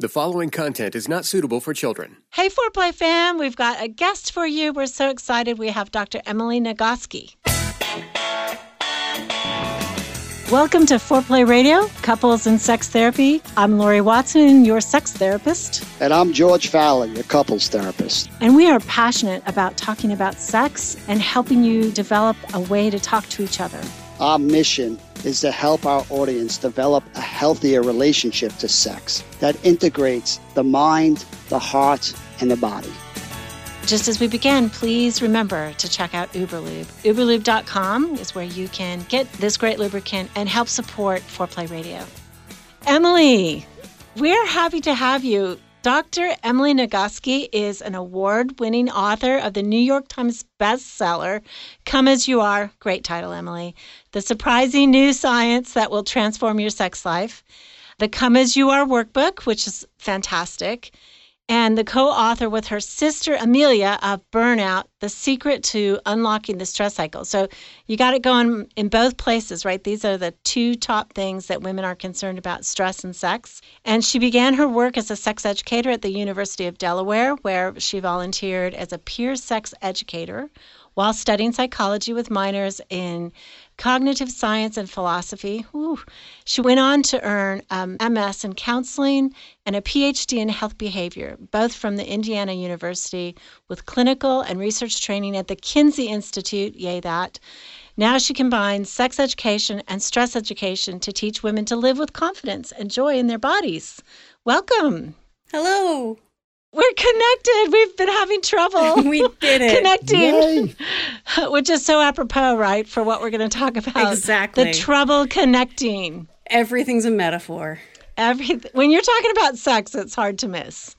The following content is not suitable for children. Hey, Foreplay fam, we've got a guest for you. We're so excited. We have Dr. Emily Nagoski. Welcome to Foreplay Radio, Couples and Sex Therapy. I'm Laurie Watson, your sex therapist. And I'm George Faller, your couples therapist. And we are passionate about talking about sex and helping you develop a way to talk to each other. Our mission is to help our audience develop a healthier relationship to sex that integrates the mind, the heart, and the body. Just as we begin, please remember to check out Uberlube. Uberlube.com is where you can get this great lubricant and help support Foreplay Radio. Emily, we're happy to have you. Dr. Emily Nagoski is an award winning author of the New York Times bestseller, Come As You Are. Great title, Emily. The surprising new science that will transform your sex life. The Come As You Are workbook, which is fantastic and the co author with her sister Amelia of Burnout The Secret to Unlocking the Stress Cycle. So you got it going in both places, right? These are the two top things that women are concerned about stress and sex. And she began her work as a sex educator at the University of Delaware, where she volunteered as a peer sex educator while studying psychology with minors in cognitive science and philosophy. Ooh. She went on to earn um, MS in counseling and a PhD in health behavior, both from the Indiana University with clinical and research training at the Kinsey Institute, yay that. Now she combines sex education and stress education to teach women to live with confidence and joy in their bodies. Welcome. Hello. We're connected. We've been having trouble. we did it. Connecting. Which is so apropos, right, for what we're going to talk about. Exactly. The trouble connecting. Everything's a metaphor. Everything. When you're talking about sex, it's hard to miss.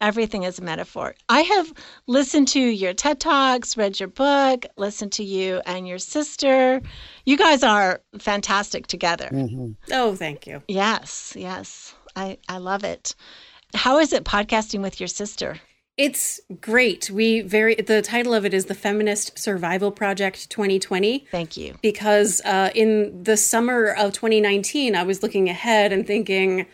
Everything is a metaphor. I have listened to your TED Talks, read your book, listened to you and your sister. You guys are fantastic together. Mm-hmm. Oh, thank you. Yes, yes. I, I love it. How is it podcasting with your sister? It's great. We very the title of it is the Feminist Survival Project 2020. Thank you. Because uh, in the summer of 2019, I was looking ahead and thinking,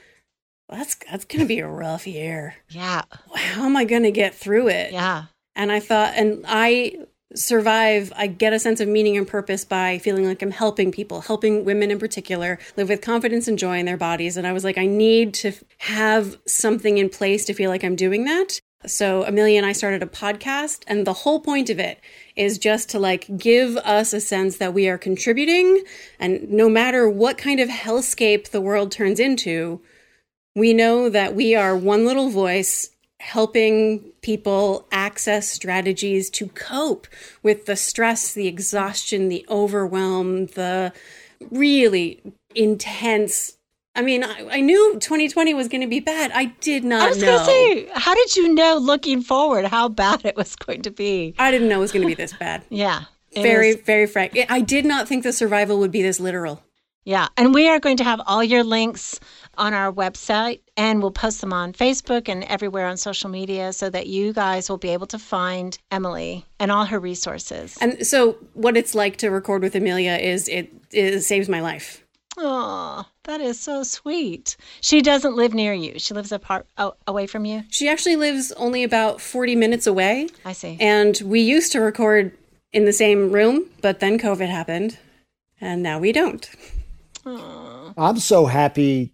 well, that's that's going to be a rough year. Yeah. How am I going to get through it? Yeah. And I thought, and I survive, I get a sense of meaning and purpose by feeling like I'm helping people, helping women in particular live with confidence and joy in their bodies. And I was like, I need to have something in place to feel like I'm doing that. So Amelia and I started a podcast, and the whole point of it is just to like give us a sense that we are contributing. And no matter what kind of hellscape the world turns into, we know that we are one little voice helping people access strategies to cope with the stress, the exhaustion, the overwhelm, the really intense. I mean, I, I knew 2020 was going to be bad. I did not I was going to say, how did you know looking forward how bad it was going to be? I didn't know it was going to be this bad. Yeah. very, was- very frank. I did not think the survival would be this literal. yeah. And we are going to have all your links on our website and we'll post them on Facebook and everywhere on social media so that you guys will be able to find Emily and all her resources. And so, what it's like to record with Amelia is it, it saves my life. Oh, that is so sweet. She doesn't live near you. She lives apart oh, away from you. She actually lives only about 40 minutes away. I see. And we used to record in the same room, but then COVID happened, and now we don't. I'm so happy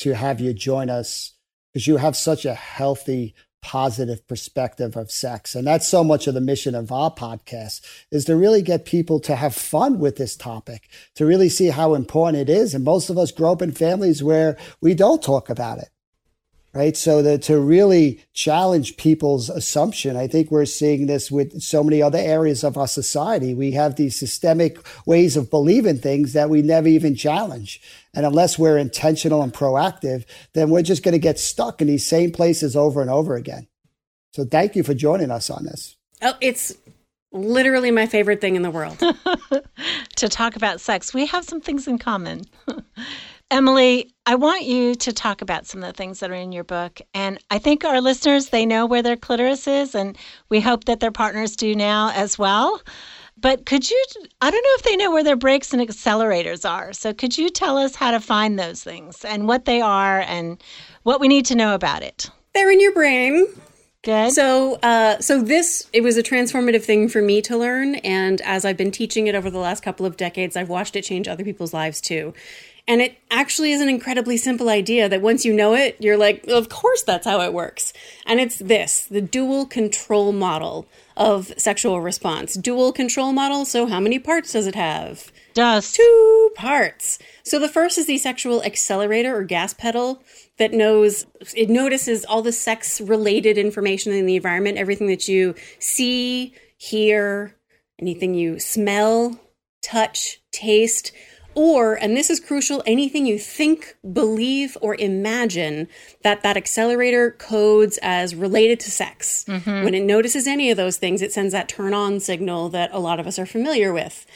to have you join us because you have such a healthy positive perspective of sex. And that's so much of the mission of our podcast is to really get people to have fun with this topic, to really see how important it is. And most of us grow up in families where we don't talk about it. Right. So that to really challenge people's assumption, I think we're seeing this with so many other areas of our society. We have these systemic ways of believing things that we never even challenge. And unless we're intentional and proactive, then we're just going to get stuck in these same places over and over again. So thank you for joining us on this. Oh, it's literally my favorite thing in the world to talk about sex. We have some things in common. Emily, I want you to talk about some of the things that are in your book. And I think our listeners, they know where their clitoris is, and we hope that their partners do now as well. But could you, I don't know if they know where their brakes and accelerators are. So could you tell us how to find those things and what they are and what we need to know about it? They're in your brain. Good. So, uh, so this it was a transformative thing for me to learn, and as I've been teaching it over the last couple of decades, I've watched it change other people's lives too. And it actually is an incredibly simple idea that once you know it, you're like, of course that's how it works. And it's this the dual control model of sexual response. Dual control model, so how many parts does it have? Just two parts. So the first is the sexual accelerator or gas pedal that knows it notices all the sex related information in the environment, everything that you see, hear, anything you smell, touch, taste or and this is crucial anything you think believe or imagine that that accelerator codes as related to sex. Mm-hmm. when it notices any of those things it sends that turn on signal that a lot of us are familiar with.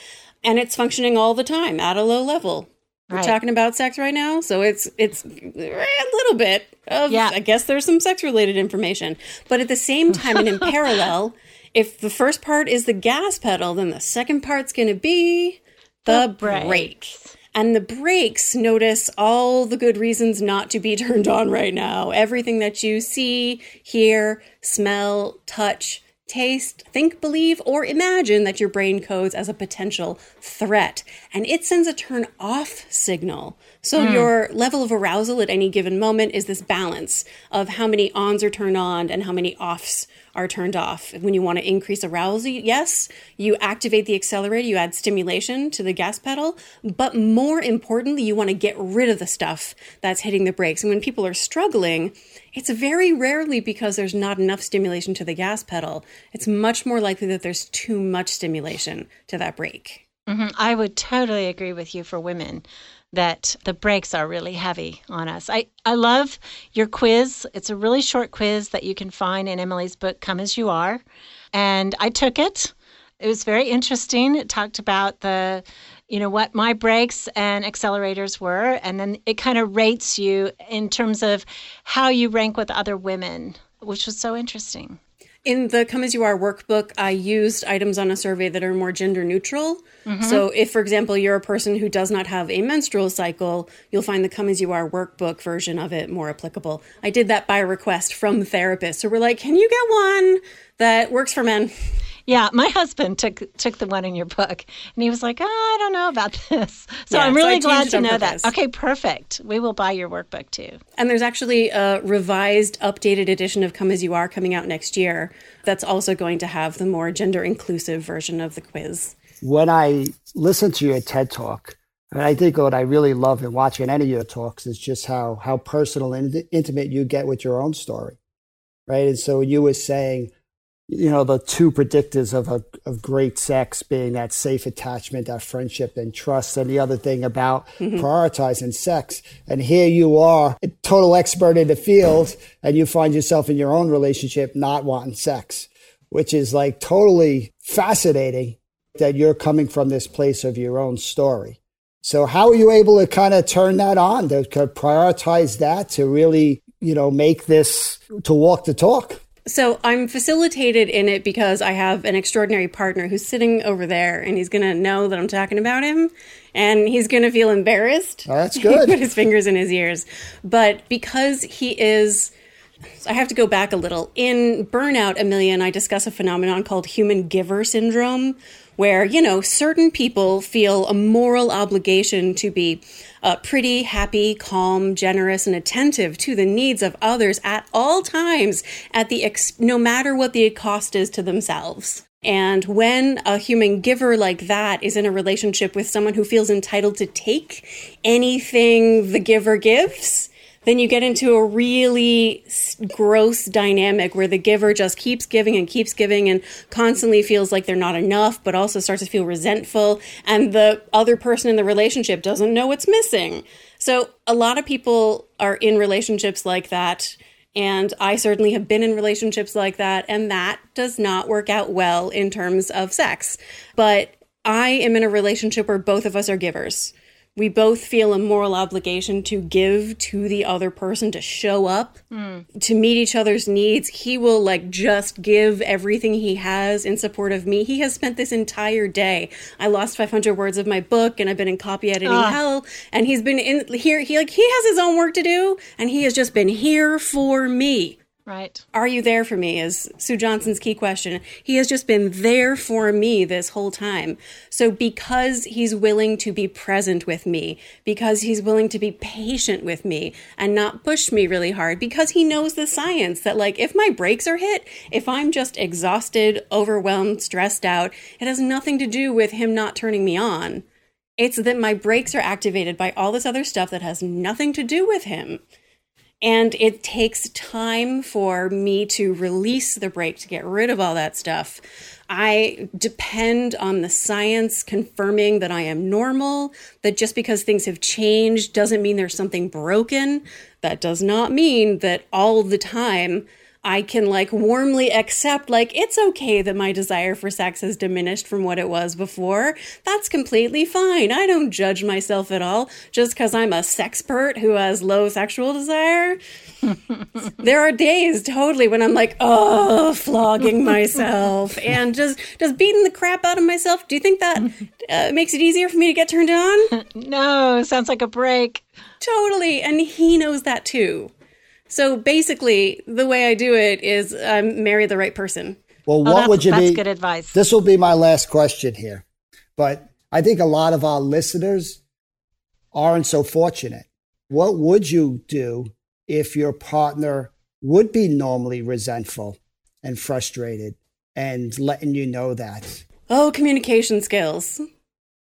And it's functioning all the time at a low level we're right. talking about sex right now so it's it's a little bit of yeah. i guess there's some sex related information but at the same time and in parallel if the first part is the gas pedal then the second part's going to be the, the brakes. And the brakes notice all the good reasons not to be turned on right now. Everything that you see, hear, smell, touch, taste, think, believe, or imagine that your brain codes as a potential threat. And it sends a turn off signal. So mm. your level of arousal at any given moment is this balance of how many ons are turned on and how many offs are turned off. When you want to increase arousal, yes, you activate the accelerator, you add stimulation to the gas pedal, but more importantly, you want to get rid of the stuff that's hitting the brakes. And when people are struggling, it's very rarely because there's not enough stimulation to the gas pedal. It's much more likely that there's too much stimulation to that brake. Mm-hmm. I would totally agree with you for women that the brakes are really heavy on us. I, I love your quiz. It's a really short quiz that you can find in Emily's book, Come As You Are. And I took it. It was very interesting. It talked about the, you know, what my brakes and accelerators were. And then it kind of rates you in terms of how you rank with other women, which was so interesting. In the Come As You Are workbook, I used items on a survey that are more gender neutral. Mm-hmm. So, if, for example, you're a person who does not have a menstrual cycle, you'll find the Come As You Are workbook version of it more applicable. I did that by request from therapists who were like, Can you get one that works for men? Yeah, my husband took took the one in your book, and he was like, oh, "I don't know about this." So yeah, I'm really so glad to know purpose. that. Okay, perfect. We will buy your workbook too. And there's actually a revised, updated edition of "Come as You Are" coming out next year. That's also going to have the more gender inclusive version of the quiz. When I listen to your TED talk, and I think what I really love in watching any of your talks is just how how personal and intimate you get with your own story, right? And so you were saying you know the two predictors of a, of great sex being that safe attachment that friendship and trust and the other thing about mm-hmm. prioritizing sex. And here you are a total expert in the field and you find yourself in your own relationship not wanting sex which is like totally fascinating that you're coming from this place of your own story. So how are you able to kind of turn that on to prioritize that to really you know make this to walk the talk so I'm facilitated in it because I have an extraordinary partner who's sitting over there and he's going to know that I'm talking about him and he's going to feel embarrassed. Oh, that's good. put his fingers in his ears. But because he is I have to go back a little. In Burnout, Amelia and I discuss a phenomenon called human giver syndrome, where, you know, certain people feel a moral obligation to be uh, pretty, happy, calm, generous, and attentive to the needs of others at all times, at the ex- no matter what the cost is to themselves. And when a human giver like that is in a relationship with someone who feels entitled to take anything the giver gives, then you get into a really gross dynamic where the giver just keeps giving and keeps giving and constantly feels like they're not enough, but also starts to feel resentful. And the other person in the relationship doesn't know what's missing. So a lot of people are in relationships like that and I certainly have been in relationships like that, and that does not work out well in terms of sex. But I am in a relationship where both of us are givers we both feel a moral obligation to give to the other person to show up mm. to meet each other's needs. He will like just give everything he has in support of me. He has spent this entire day. I lost 500 words of my book and i've been in copy editing uh. hell and he's been in here. He like he has his own work to do and he has just been here for me Right. Are you there for me? Is Sue Johnson's key question. He has just been there for me this whole time. So, because he's willing to be present with me, because he's willing to be patient with me and not push me really hard, because he knows the science that, like, if my brakes are hit, if I'm just exhausted, overwhelmed, stressed out, it has nothing to do with him not turning me on. It's that my brakes are activated by all this other stuff that has nothing to do with him. And it takes time for me to release the brake to get rid of all that stuff. I depend on the science confirming that I am normal, that just because things have changed doesn't mean there's something broken. That does not mean that all the time I can like warmly accept, like, it's okay that my desire for sex has diminished from what it was before. That's completely fine. I don't judge myself at all just because I'm a sexpert who has low sexual desire. there are days totally when I'm like, oh, flogging myself and just just beating the crap out of myself. Do you think that uh, makes it easier for me to get turned on? no, sounds like a brake. Totally, and he knows that too. So basically, the way I do it is I um, marry the right person. Well, what oh, would you that's be? good advice. This will be my last question here, but I think a lot of our listeners aren't so fortunate. What would you do if your partner would be normally resentful and frustrated and letting you know that? Oh, communication skills.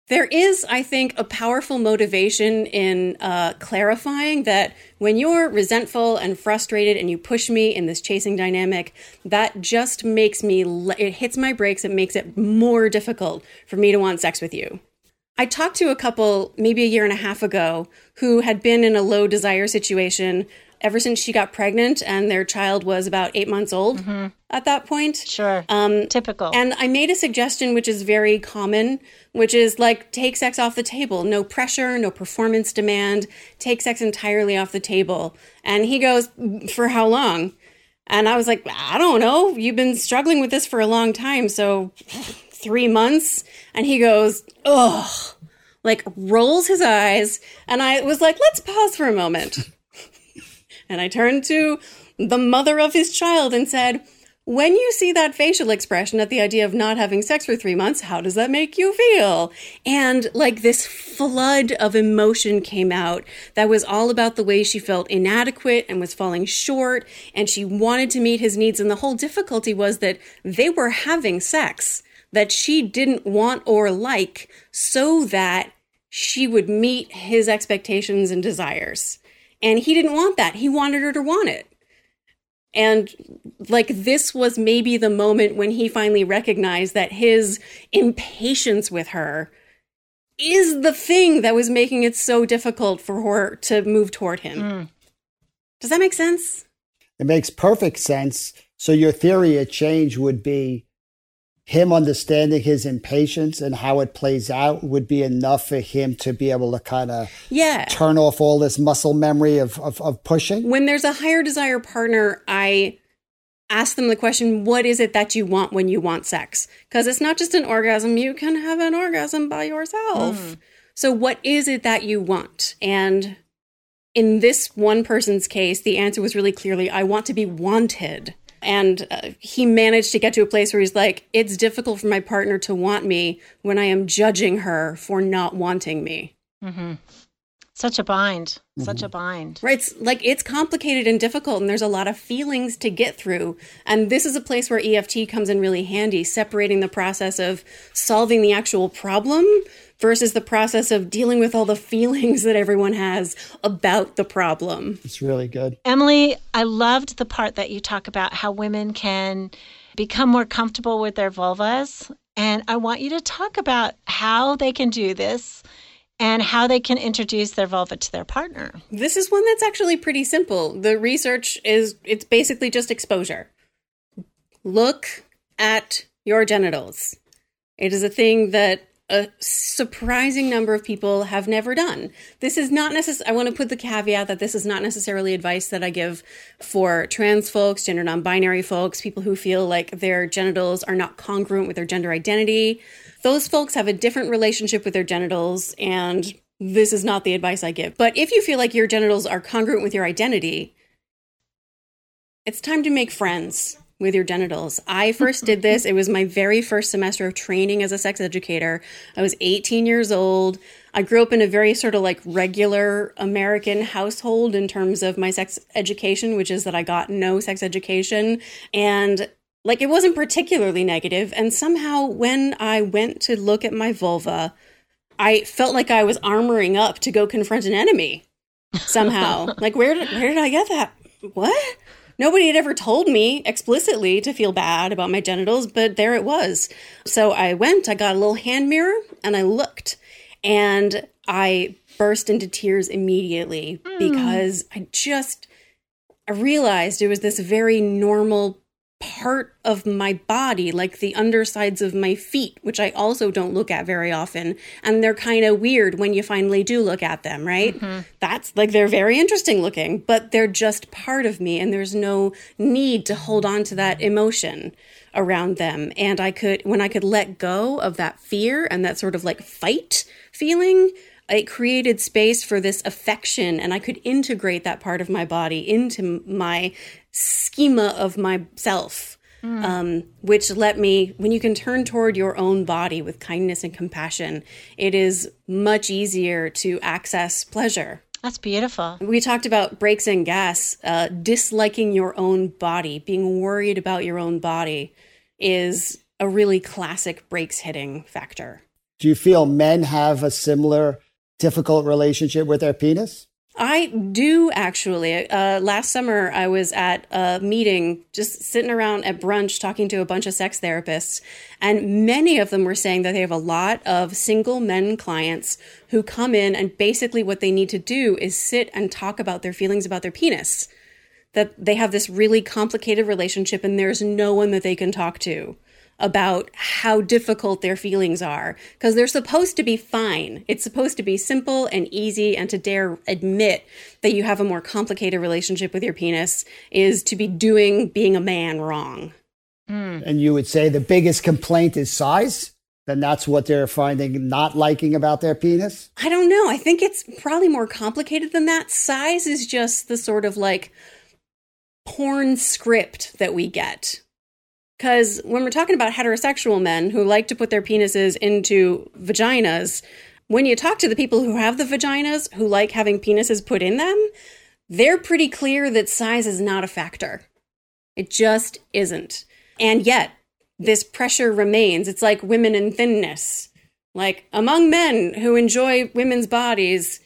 There is, I think, a powerful motivation in uh, clarifying that when you're resentful and frustrated and you push me in this chasing dynamic, that just makes me, it hits my brakes. It makes it more difficult for me to want sex with you. I talked to a couple maybe a year and a half ago who had been in a low desire situation ever since she got pregnant and their child was about eight months old mm-hmm. at that point. Sure. Um, Typical. And I made a suggestion which is very common, which is like take sex off the table. No pressure, no performance demand. Take sex entirely off the table. And he goes, For how long? And I was like, I don't know. You've been struggling with this for a long time. So three months. And he goes, Ugh. Like rolls his eyes. And I was like, let's pause for a moment. And I turned to the mother of his child and said, when you see that facial expression at the idea of not having sex for three months, how does that make you feel? And like this flood of emotion came out that was all about the way she felt inadequate and was falling short, and she wanted to meet his needs. And the whole difficulty was that they were having sex that she didn't want or like so that she would meet his expectations and desires. And he didn't want that. He wanted her to want it. And like this was maybe the moment when he finally recognized that his impatience with her is the thing that was making it so difficult for her to move toward him. Mm. Does that make sense? It makes perfect sense. So your theory of change would be him understanding his impatience and how it plays out would be enough for him to be able to kind of yeah. turn off all this muscle memory of, of, of pushing. When there's a higher desire partner i ask them the question what is it that you want when you want sex? Because it's not just an orgasm you can have an orgasm by yourself. Mm. so what is it that you want? And in this one person's case, the answer was really clearly, I want to be wanted. And uh, he managed to get to a place where he's like, it's difficult for my partner to want me when I am judging her for not wanting me. Mm-hmm. Such a bind. Mm-hmm. Such a bind. Right. It's like it's complicated and difficult, and there's a lot of feelings to get through. And this is a place where EFT comes in really handy, separating the process of solving the actual problem versus the process of dealing with all the feelings that everyone has about the problem. It's really good. Emily, I loved the part that you talk about how women can become more comfortable with their vulvas. And I want you to talk about how they can do this and how they can introduce their vulva to their partner. This is one that's actually pretty simple. The research is it's basically just exposure. Look at your genitals. It is a thing that a surprising number of people have never done. This is not necessarily, I want to put the caveat that this is not necessarily advice that I give for trans folks, gender non binary folks, people who feel like their genitals are not congruent with their gender identity. Those folks have a different relationship with their genitals, and this is not the advice I give. But if you feel like your genitals are congruent with your identity, it's time to make friends with your genitals. I first did this. It was my very first semester of training as a sex educator. I was 18 years old. I grew up in a very sort of like regular American household in terms of my sex education, which is that I got no sex education. And like it wasn't particularly negative. And somehow when I went to look at my vulva, I felt like I was armoring up to go confront an enemy somehow. like where did where did I get that? What? Nobody had ever told me explicitly to feel bad about my genitals, but there it was. So I went, I got a little hand mirror, and I looked. And I burst into tears immediately mm. because I just I realized it was this very normal part of my body, like the undersides of my feet, which I also don't look at very often. And they're kind of weird when you finally do look at them, right? Mm-hmm. That's like they're very interesting looking, but they're just part of me. And there's no need to hold on to that emotion around them. And I could, when I could let go of that fear and that sort of like fight feeling, it created space for this affection and i could integrate that part of my body into my schema of myself mm. um, which let me when you can turn toward your own body with kindness and compassion it is much easier to access pleasure that's beautiful. We talked about brakes and gas. Uh, disliking your own body, being worried about your own body, is a really classic brakes hitting factor. Do you feel men have a similar difficult relationship with their penis? I do actually. Uh, last summer, I was at a meeting, just sitting around at brunch talking to a bunch of sex therapists, and many of them were saying that they have a lot of single men clients who come in, and basically what they need to do is sit and talk about their feelings about their penis. That they have this really complicated relationship, and there's no one that they can talk to about how difficult their feelings are because they're supposed to be fine. It's supposed to be simple and easy, and to dare admit that you have a more complicated relationship with your penis is to be doing being a man wrong. Mm. And you would say the biggest complaint is size? Then that's what they're finding not liking about their penis? I don't know. I think it's probably more complicated than that. Size is just the sort of like porn script that we get because when we're talking about heterosexual men who like to put their penises into vaginas, when you talk to the people who have the vaginas, who like having penises put in them, they're pretty clear that size is not a factor. It just isn't. And yet, this pressure remains. It's like women in thinness. Like among men who enjoy women's bodies,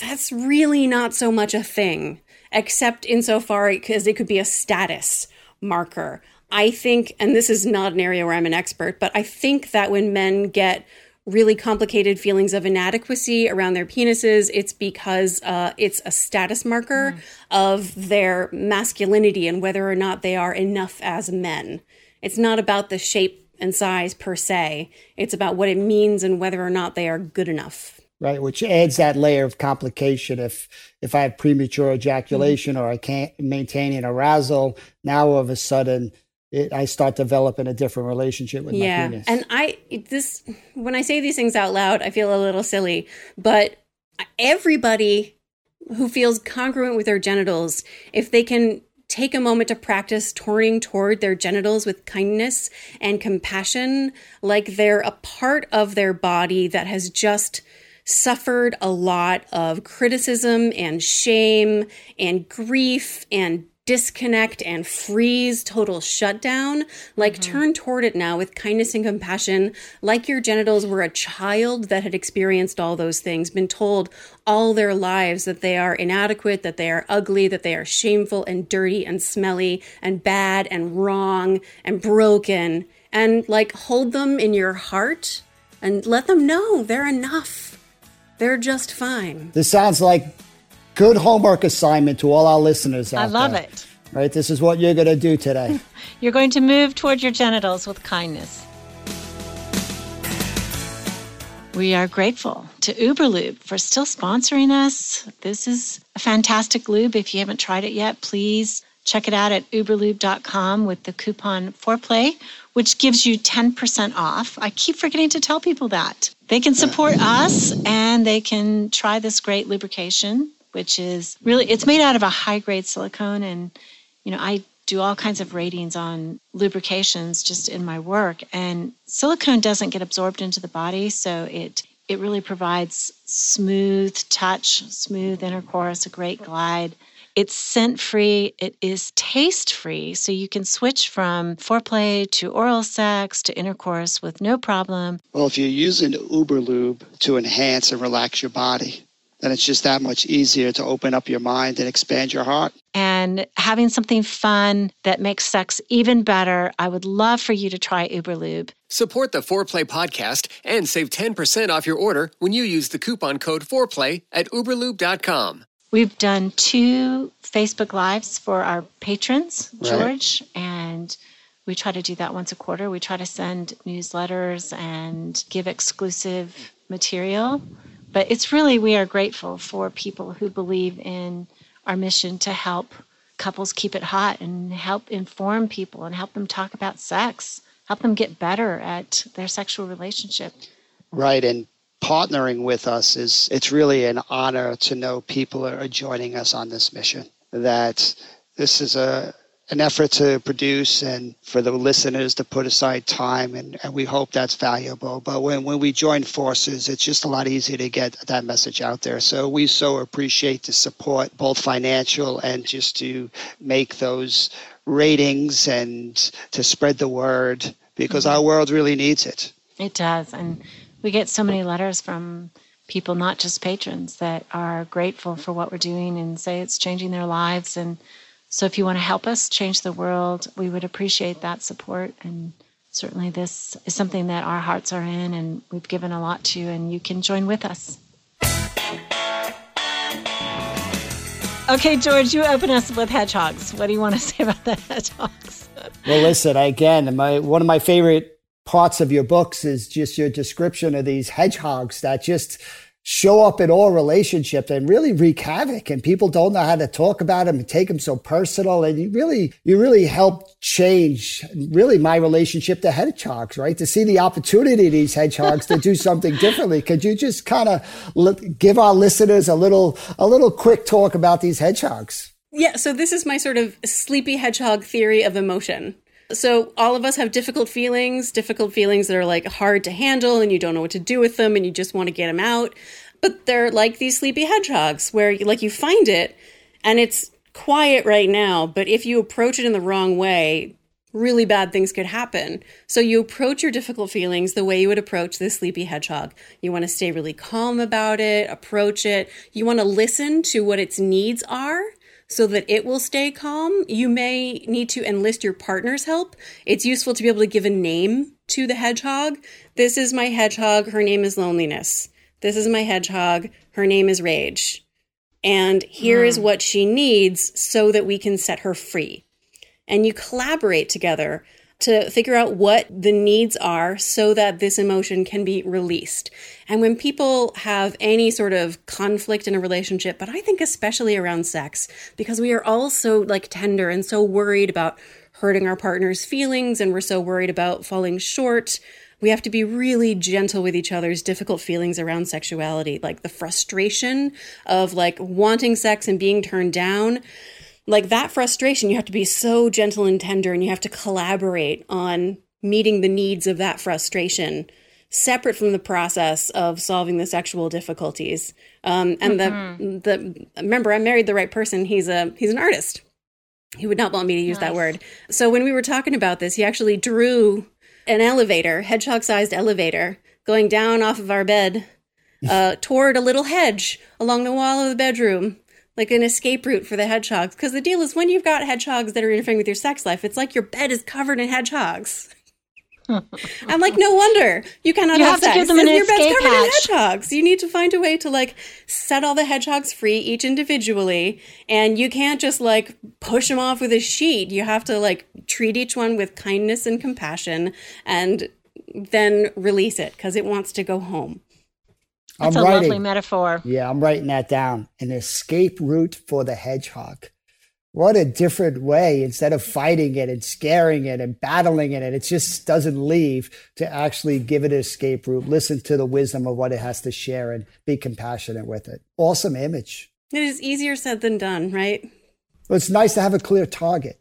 that's really not so much a thing, except insofar as it could be a status marker. I think, and this is not an area where I'm an expert, but I think that when men get really complicated feelings of inadequacy around their penises, it's because uh, it's a status marker mm. of their masculinity and whether or not they are enough as men. It's not about the shape and size per se, it's about what it means and whether or not they are good enough. Right, which adds that layer of complication. If if I have premature ejaculation mm-hmm. or I can't maintain an arousal, now all of a sudden it, I start developing a different relationship with yeah. my penis. And I this when I say these things out loud, I feel a little silly, but everybody who feels congruent with their genitals, if they can take a moment to practice turning toward their genitals with kindness and compassion, like they're a part of their body that has just suffered a lot of criticism and shame and grief and disconnect and freeze, total shutdown. Like mm-hmm. turn toward it now with kindness and compassion, like your genitals were a child that had experienced all those things, been told all their lives that they are inadequate, that they are ugly, that they are shameful and dirty and smelly and bad and wrong and broken. And like hold them in your heart and let them know they're enough. They're just fine. This sounds like good homework assignment to all our listeners I love there. it. Right? This is what you're going to do today. you're going to move toward your genitals with kindness. We are grateful to Uberlube for still sponsoring us. This is a fantastic lube. If you haven't tried it yet, please check it out at uberlube.com with the coupon foreplay, which gives you 10% off. I keep forgetting to tell people that. They can support us and they can try this great lubrication which is really it's made out of a high grade silicone and you know I do all kinds of ratings on lubrications just in my work and silicone doesn't get absorbed into the body so it it really provides smooth touch, smooth intercourse, a great glide. It's scent free, it is taste free, so you can switch from foreplay to oral sex to intercourse with no problem. Well, if you're using Uber Lube to enhance and relax your body, then it's just that much easier to open up your mind and expand your heart. And having something fun that makes sex even better, I would love for you to try Uberlube. Support the Foreplay podcast and save 10% off your order when you use the coupon code Foreplay at uberlube.com. We've done two Facebook Lives for our patrons, George, right. and we try to do that once a quarter. We try to send newsletters and give exclusive material. But it's really, we are grateful for people who believe in our mission to help couples keep it hot and help inform people and help them talk about sex, help them get better at their sexual relationship. Right. And partnering with us is, it's really an honor to know people are joining us on this mission, that this is a, an effort to produce and for the listeners to put aside time and, and we hope that's valuable. But when, when we join forces it's just a lot easier to get that message out there. So we so appreciate the support both financial and just to make those ratings and to spread the word because mm-hmm. our world really needs it. It does and we get so many letters from people not just patrons that are grateful for what we're doing and say it's changing their lives and so if you want to help us change the world, we would appreciate that support. And certainly this is something that our hearts are in and we've given a lot to, and you can join with us. Okay, George, you open us with hedgehogs. What do you want to say about the hedgehogs? well, listen, again, my one of my favorite parts of your books is just your description of these hedgehogs that just show up in all relationships and really wreak havoc and people don't know how to talk about them and take them so personal and you really you really help change really my relationship to hedgehogs right? To see the opportunity these hedgehogs to do something differently. Could you just kind of give our listeners a little a little quick talk about these hedgehogs? Yeah so this is my sort of sleepy hedgehog theory of emotion so all of us have difficult feelings, difficult feelings that are like hard to handle and you don't know what to do with them and you just want to get them out. But they're like these sleepy hedgehogs where like you find it and it's quiet right now, but if you approach it in the wrong way, really bad things could happen. So you approach your difficult feelings the way you would approach this sleepy hedgehog. You want to stay really calm about it, approach it. You want to listen to what its needs are so that it will stay calm, you may need to enlist your partner's help. It's useful to be able to give a name to the hedgehog. This is my hedgehog. Her name is loneliness. This is my hedgehog. Her name is rage. And here mm. is hmm. what she needs so that we can set her free. And you collaborate together to figure out what the needs are so that this emotion can be released. And when people have any sort of conflict in a relationship, but I think especially around sex, because we are all so like tender and so worried about hurting our partner's feelings and we're so worried about falling short We have to be really gentle with each other's difficult feelings around sexuality, like the frustration of like wanting sex and being turned down. Like that frustration, you have to be so gentle and tender and you have to collaborate on meeting the needs of that frustration separate from the process of solving the sexual difficulties. Um, and mm-hmm. the the remember, I married the right person. He's a he's an artist. He would not want me to use nice. that word. So when we were talking about this, he actually drew an elevator, hedgehog sized elevator, going down off of our bed uh, toward a little hedge along the wall of the bedroom, like an escape route for the hedgehogs. Because the deal is when you've got hedgehogs that are interfering with your sex life, it's like your bed is covered in hedgehogs. I'm like, no wonder you cannot you have, have sex. to give them an your bed's covered hatch. in hedgehogs. You need to find a way to like set all the hedgehogs free, each individually, and you can't just like push them off with a sheet. You have to like treat each one with kindness and compassion, and then release it because it wants to go home. That's I'm a writing, lovely metaphor. Yeah, I'm writing that down. An escape route for the hedgehog. What a different way. Instead of fighting it and scaring it and battling it and it just doesn't leave to actually give it an escape route. Listen to the wisdom of what it has to share and be compassionate with it. Awesome image. It is easier said than done right? Well it's nice to have a clear target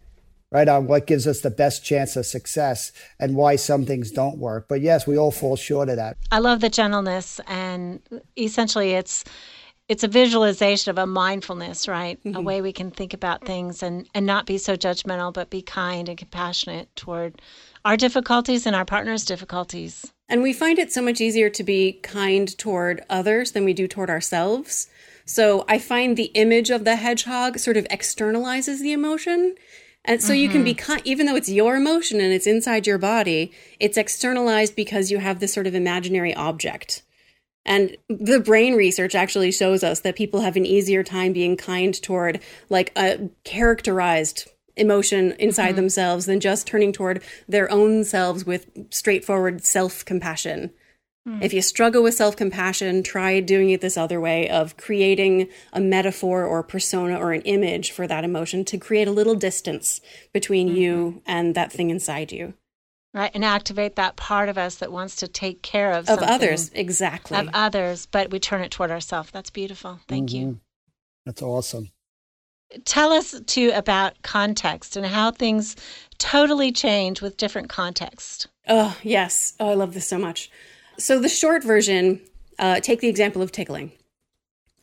right on what gives us the best chance of success and why some things don't work but yes we all fall short of that i love the gentleness and essentially it's it's a visualization of a mindfulness, right? Mm-hmm. A way we can think about things and, and not be so judgmental, but be kind and compassionate toward our difficulties and our partner's difficulties. And we find it so much easier to be kind toward others than we do toward ourselves. So I find the image of the hedgehog sort of externalizes the emotion. And so mm-hmm. you can be mm-hmm. kind, even though it's your emotion and it's inside your body, it's externalized because you have this sort of imaginary object. And the brain research actually shows us that people have an easier time being kind toward like a characterized emotion inside mm-hmm. themselves than just turning toward their own selves with straightforward self compassion. Mm. If you struggle with self compassion, try doing it this other way of creating a metaphor or persona or an image for that emotion to create a little distance between mm-hmm. you and that thing inside you. Right, and activate that part of us that wants to take care of of others, exactly of others, but we turn it toward ourselves. That's beautiful. Thank mm-hmm. you. That's awesome. Tell us too about context and how things totally change with different context. Oh yes, oh I love this so much. So the short version, uh, take the example of tickling.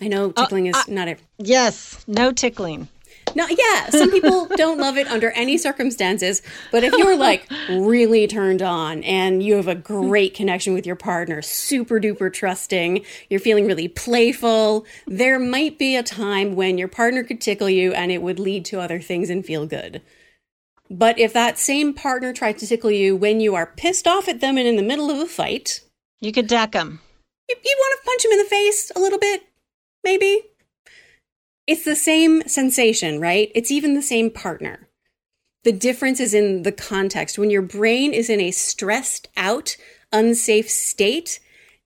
I know uh, tickling uh, is not a yes, no tickling. No, yeah, some people don't love it under any circumstances, but if you're like really turned on and you have a great connection with your partner, super duper trusting, you're feeling really playful, there might be a time when your partner could tickle you and it would lead to other things and feel good. But if that same partner tried to tickle you when you are pissed off at them and in the middle of a fight, you could deck him. You, you want to punch him in the face a little bit, maybe it's the same sensation, right? It's even the same partner. The difference is in the context. When your brain is in a stressed out, unsafe state,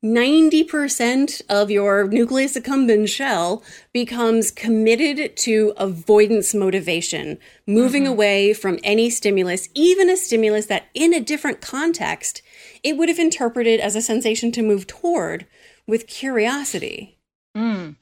90% of your nucleus accumbens shell becomes committed to avoidance motivation, moving mm-hmm. away from any stimulus, even a stimulus that in a different context, it would have interpreted as a sensation to move toward with curiosity. Mm.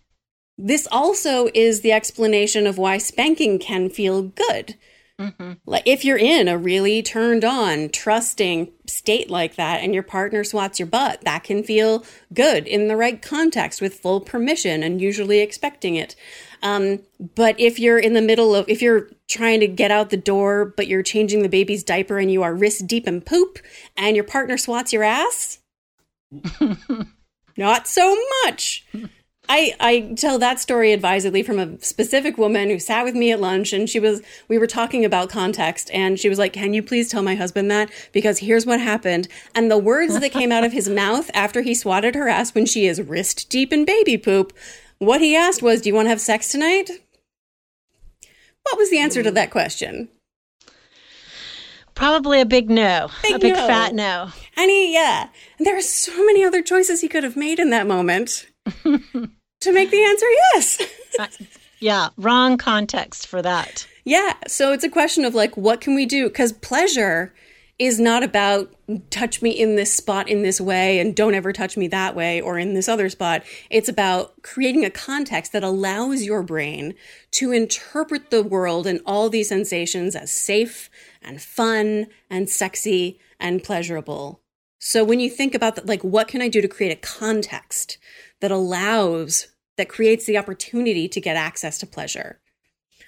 This also is the explanation of why spanking can feel good. Mm-hmm. Like if you're in a really turned on, trusting state like that and your partner swats your butt, that can feel good in the right context with full permission and usually expecting it. Um, but if you're in the middle of, if you're trying to get out the door, but you're changing the baby's diaper and you are wrist deep in poop and your partner swats your ass, not so much. I, I tell that story advisedly from a specific woman who sat with me at lunch and she was we were talking about context and she was like can you please tell my husband that? Because here's what happened. And the words that came out of his mouth after he swatted her ass when she is wrist deep in baby poop what he asked was do you want to have sex tonight what was the answer to that question Probably a big no, big a big no. fat no. And he, yeah, and there are so many other choices he could have made in that moment. to make the answer yes. uh, yeah, wrong context for that. Yeah, so it's a question of like, what can we do? Because pleasure is not about touch me in this spot in this way and don't ever touch me that way or in this other spot. It's about creating a context that allows your brain to interpret the world and all these sensations as safe and fun and sexy and pleasurable. So when you think about that, like, what can I do to create a context that allows, that creates the opportunity to get access to pleasure?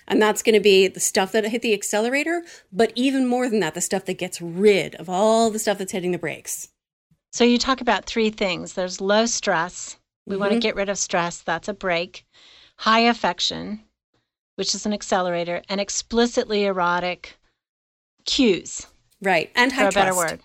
And that's going to be the stuff that hit the accelerator, but even more than that, the stuff that gets rid of all the stuff that's hitting the brakes. So you talk about three things there's low stress. We mm-hmm. want to get rid of stress. That's a brake. High affection, which is an accelerator, and explicitly erotic cues. Right. And high for trust. a better word.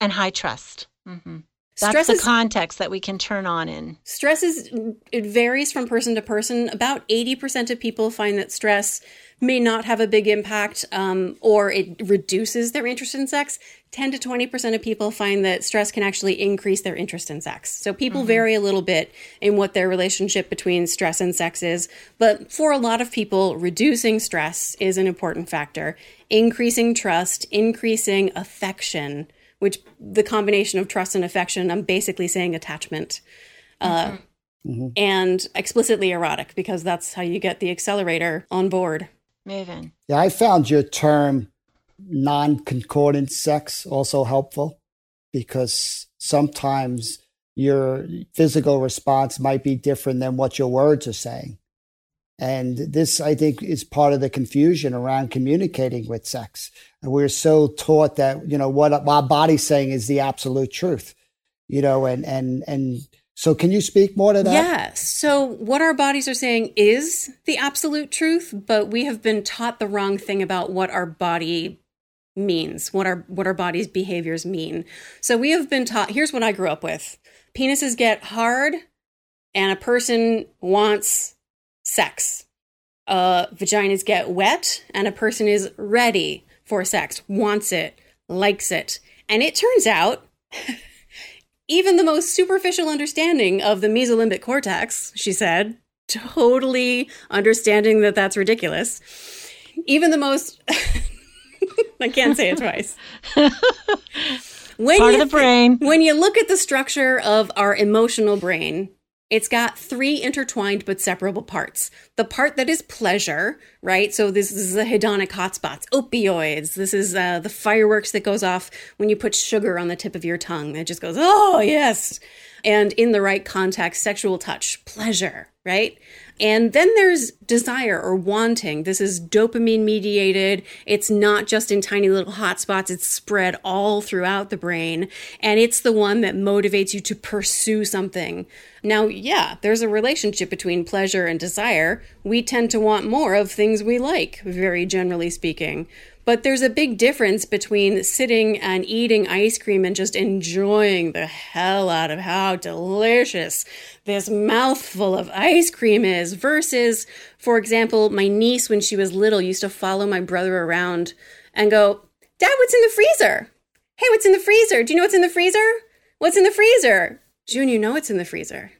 And high trust. Mm-hmm. That's stress the is, context that we can turn on in. Stress is, it varies from person to person. About 80% of people find that stress may not have a big impact um, or it reduces their interest in sex. 10 to 20% of people find that stress can actually increase their interest in sex. So people mm-hmm. vary a little bit in what their relationship between stress and sex is. But for a lot of people, reducing stress is an important factor. Increasing trust, increasing affection which the combination of trust and affection, I'm basically saying attachment. Uh, mm-hmm. Mm-hmm. And explicitly erotic, because that's how you get the accelerator on board. Maven. Yeah, I found your term non-concordance also helpful because sometimes your physical response might be different than what your words are saying. And this, I think, is part of the confusion around communicating with sex. And we're so taught that, you know, what our body's saying is the absolute truth, you know, and, and, and, so can you speak more to that? Yes. So what our bodies are saying is the absolute truth, but we have been taught the wrong thing about what our body means, what our what our body's behaviors mean. So we have been taught here's what I grew up with. Penises get hard and a person wants sex. Uh, vaginas get wet and a person is ready for sex, wants it, likes it. And it turns out, even the most superficial understanding of the mesolimbic cortex, she said, totally understanding that that's ridiculous. Even the most, I can't say it twice. when Part of the brain. When you look at the structure of our emotional brain, it's got three intertwined but separable parts. The part that is pleasure, right? So this, is the hedonic hotspots, opioids. This is uh, the fireworks that goes off when you put sugar on the tip of your tongue. It just goes, oh, yes. And in the right context, sexual touch, pleasure, right? And then there's desire or wanting. This is dopamine mediated. It's not just in tiny little hot spots, it's spread all throughout the brain. And it's the one that motivates you to pursue something. Now, yeah, there's a relationship between pleasure and desire. We tend to want more of things we like, very generally speaking. But there's a big difference between sitting and eating ice cream and just enjoying the hell out of how delicious this mouthful of ice cream is versus, for example, my niece, when she was little, used to follow my brother around and go, Dad, what's in the freezer? Hey, what's in the freezer? Do you know what's in the freezer? What's in the freezer? June, you know what's in the freezer.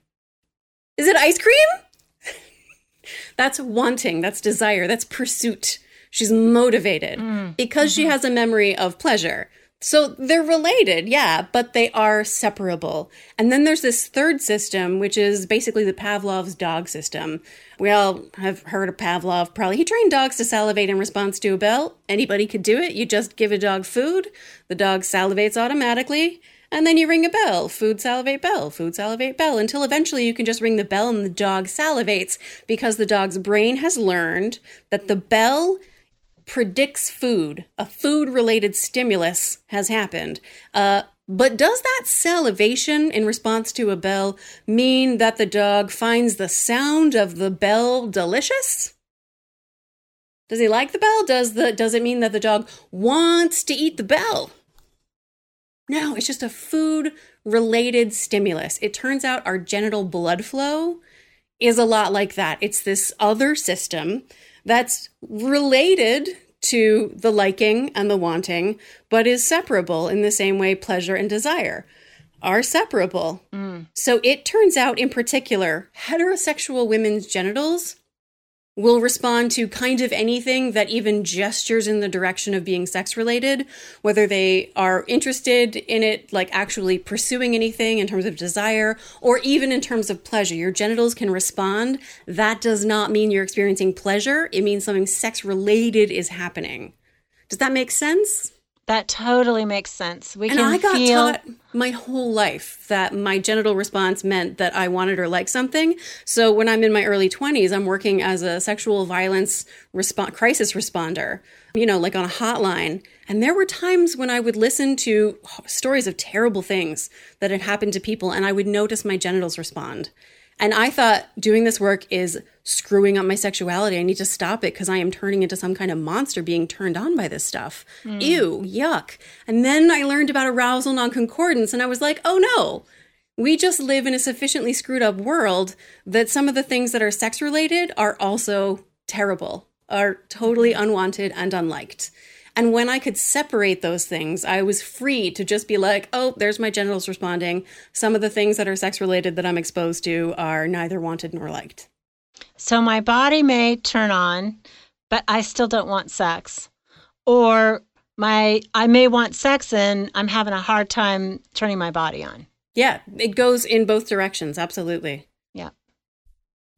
Is it ice cream? that's wanting, that's desire, that's pursuit. She's motivated mm. because mm-hmm. she has a memory of pleasure. So they're related, yeah, but they are separable. And then there's this third system, which is basically the Pavlov's dog system. We all have heard of Pavlov, probably. He trained dogs to salivate in response to a bell. Anybody could do it. You just give a dog food, the dog salivates automatically, and then you ring a bell. Food, salivate, bell, food, salivate, bell, until eventually you can just ring the bell and the dog salivates because the dog's brain has learned that the bell predicts food. A food related stimulus has happened. Uh, but does that salivation in response to a bell mean that the dog finds the sound of the bell delicious? Does he like the bell? Does the does it mean that the dog wants to eat the bell? No, it's just a food related stimulus. It turns out our genital blood flow is a lot like that. It's this other system that's related to the liking and the wanting, but is separable in the same way pleasure and desire are separable. Mm. So it turns out, in particular, heterosexual women's genitals will respond to kind of anything that even gestures in the direction of being sex related, whether they are interested in it, like actually pursuing anything in terms of desire, or even in terms of pleasure. Your genitals can respond. That does not mean you're experiencing pleasure, it means something sex related is happening. Does that make sense? That totally makes sense. We and can I got feel taught my whole life that my genital response meant that I wanted or liked something. So when I'm in my early 20s, I'm working as a sexual violence response crisis responder, you know, like on a hotline. And there were times when I would listen to stories of terrible things that had happened to people and I would notice my genitals respond. And I thought doing this work is screwing up my sexuality. I need to stop it because I am turning into some kind of monster being turned on by this stuff. Mm. Ew, yuck. And then I learned about arousal non-concordance and I was like, oh no. We just live in a sufficiently screwed up world that some of the things that are sex related are also terrible, are totally unwanted and unliked. And when I could separate those things, I was free to just be like, oh, there's my genitals responding. Some of the things that are sex related that I'm exposed to are neither wanted nor liked. So my body may turn on, but I still don't want sex. Or my I may want sex and I'm having a hard time turning my body on. Yeah, it goes in both directions, absolutely. Yeah.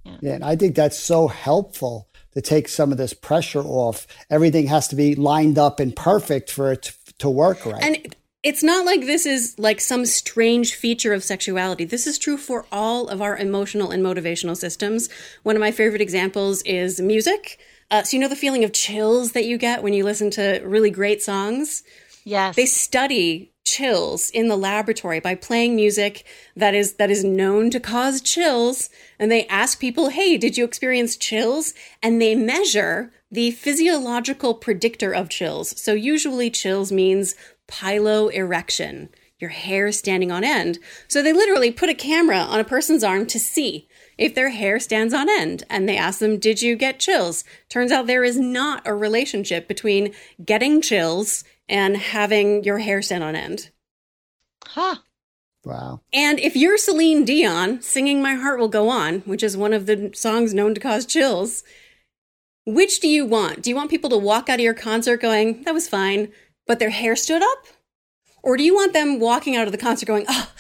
Yeah, yeah and I think that's so helpful to take some of this pressure off. Everything has to be lined up and perfect for it to, to work right. And it's not like this is like some strange feature of sexuality. This is true for all of our emotional and motivational systems. One of my favorite examples is music. Uh, so, you know the feeling of chills that you get when you listen to really great songs? Yes. They study chills in the laboratory by playing music that is that is known to cause chills. And they ask people hey did you experience chills? And they measure the physiological predictor of chills. So usually chills means piloerection your hair standing on end. So they literally put a camera on a person's arm to see if their hair stands on end. And they ask them did you get chills? Turns out there is not a relationship between getting chills and having your hair stand on end. Huh. Wow. And if you're Celine Dion singing My Heart Will Go On, which is one of the songs known to cause chills, which do you want? Do you want people to walk out of your concert going, that was fine, but their hair stood up? Or do you want them walking out of the concert going, oh,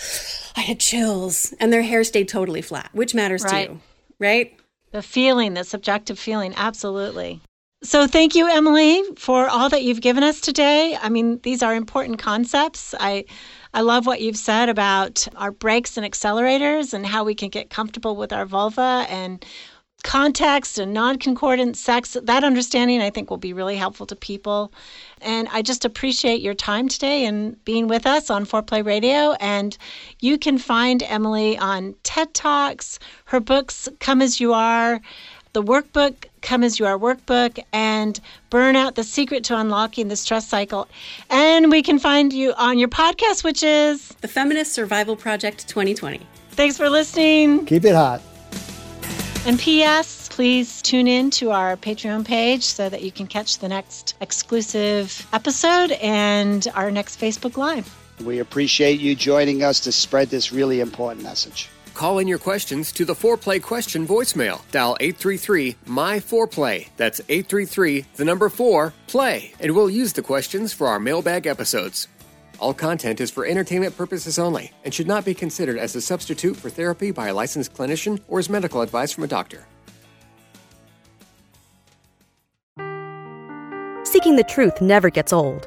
I had chills, and their hair stayed totally flat? Which matters right. to you, right? The feeling, the subjective feeling, absolutely. So, thank you, Emily, for all that you've given us today. I mean, these are important concepts. I, I love what you've said about our brakes and accelerators and how we can get comfortable with our vulva and context and non-concordance. That understanding, I think, will be really helpful to people. And I just appreciate your time today and being with us on Foreplay Radio. And you can find Emily on TED Talks, her books, Come As You Are the workbook, Come As You Are workbook, and Burnout, The Secret to Unlocking the Stress Cycle. And we can find you on your podcast, which is The Feminist Survival Project 2020. Thanks for listening. Keep it hot. And P.S., please tune in to our Patreon page so that you can catch the next exclusive episode and our next Facebook Live. We appreciate you joining us to spread this really important message. Call in your questions to the Foreplay question voicemail. Dial 833 My Foreplay. That's 833 the number 4 play. And we'll use the questions for our mailbag episodes. All content is for entertainment purposes only and should not be considered as a substitute for therapy by a licensed clinician or as medical advice from a doctor. Seeking the truth never gets old.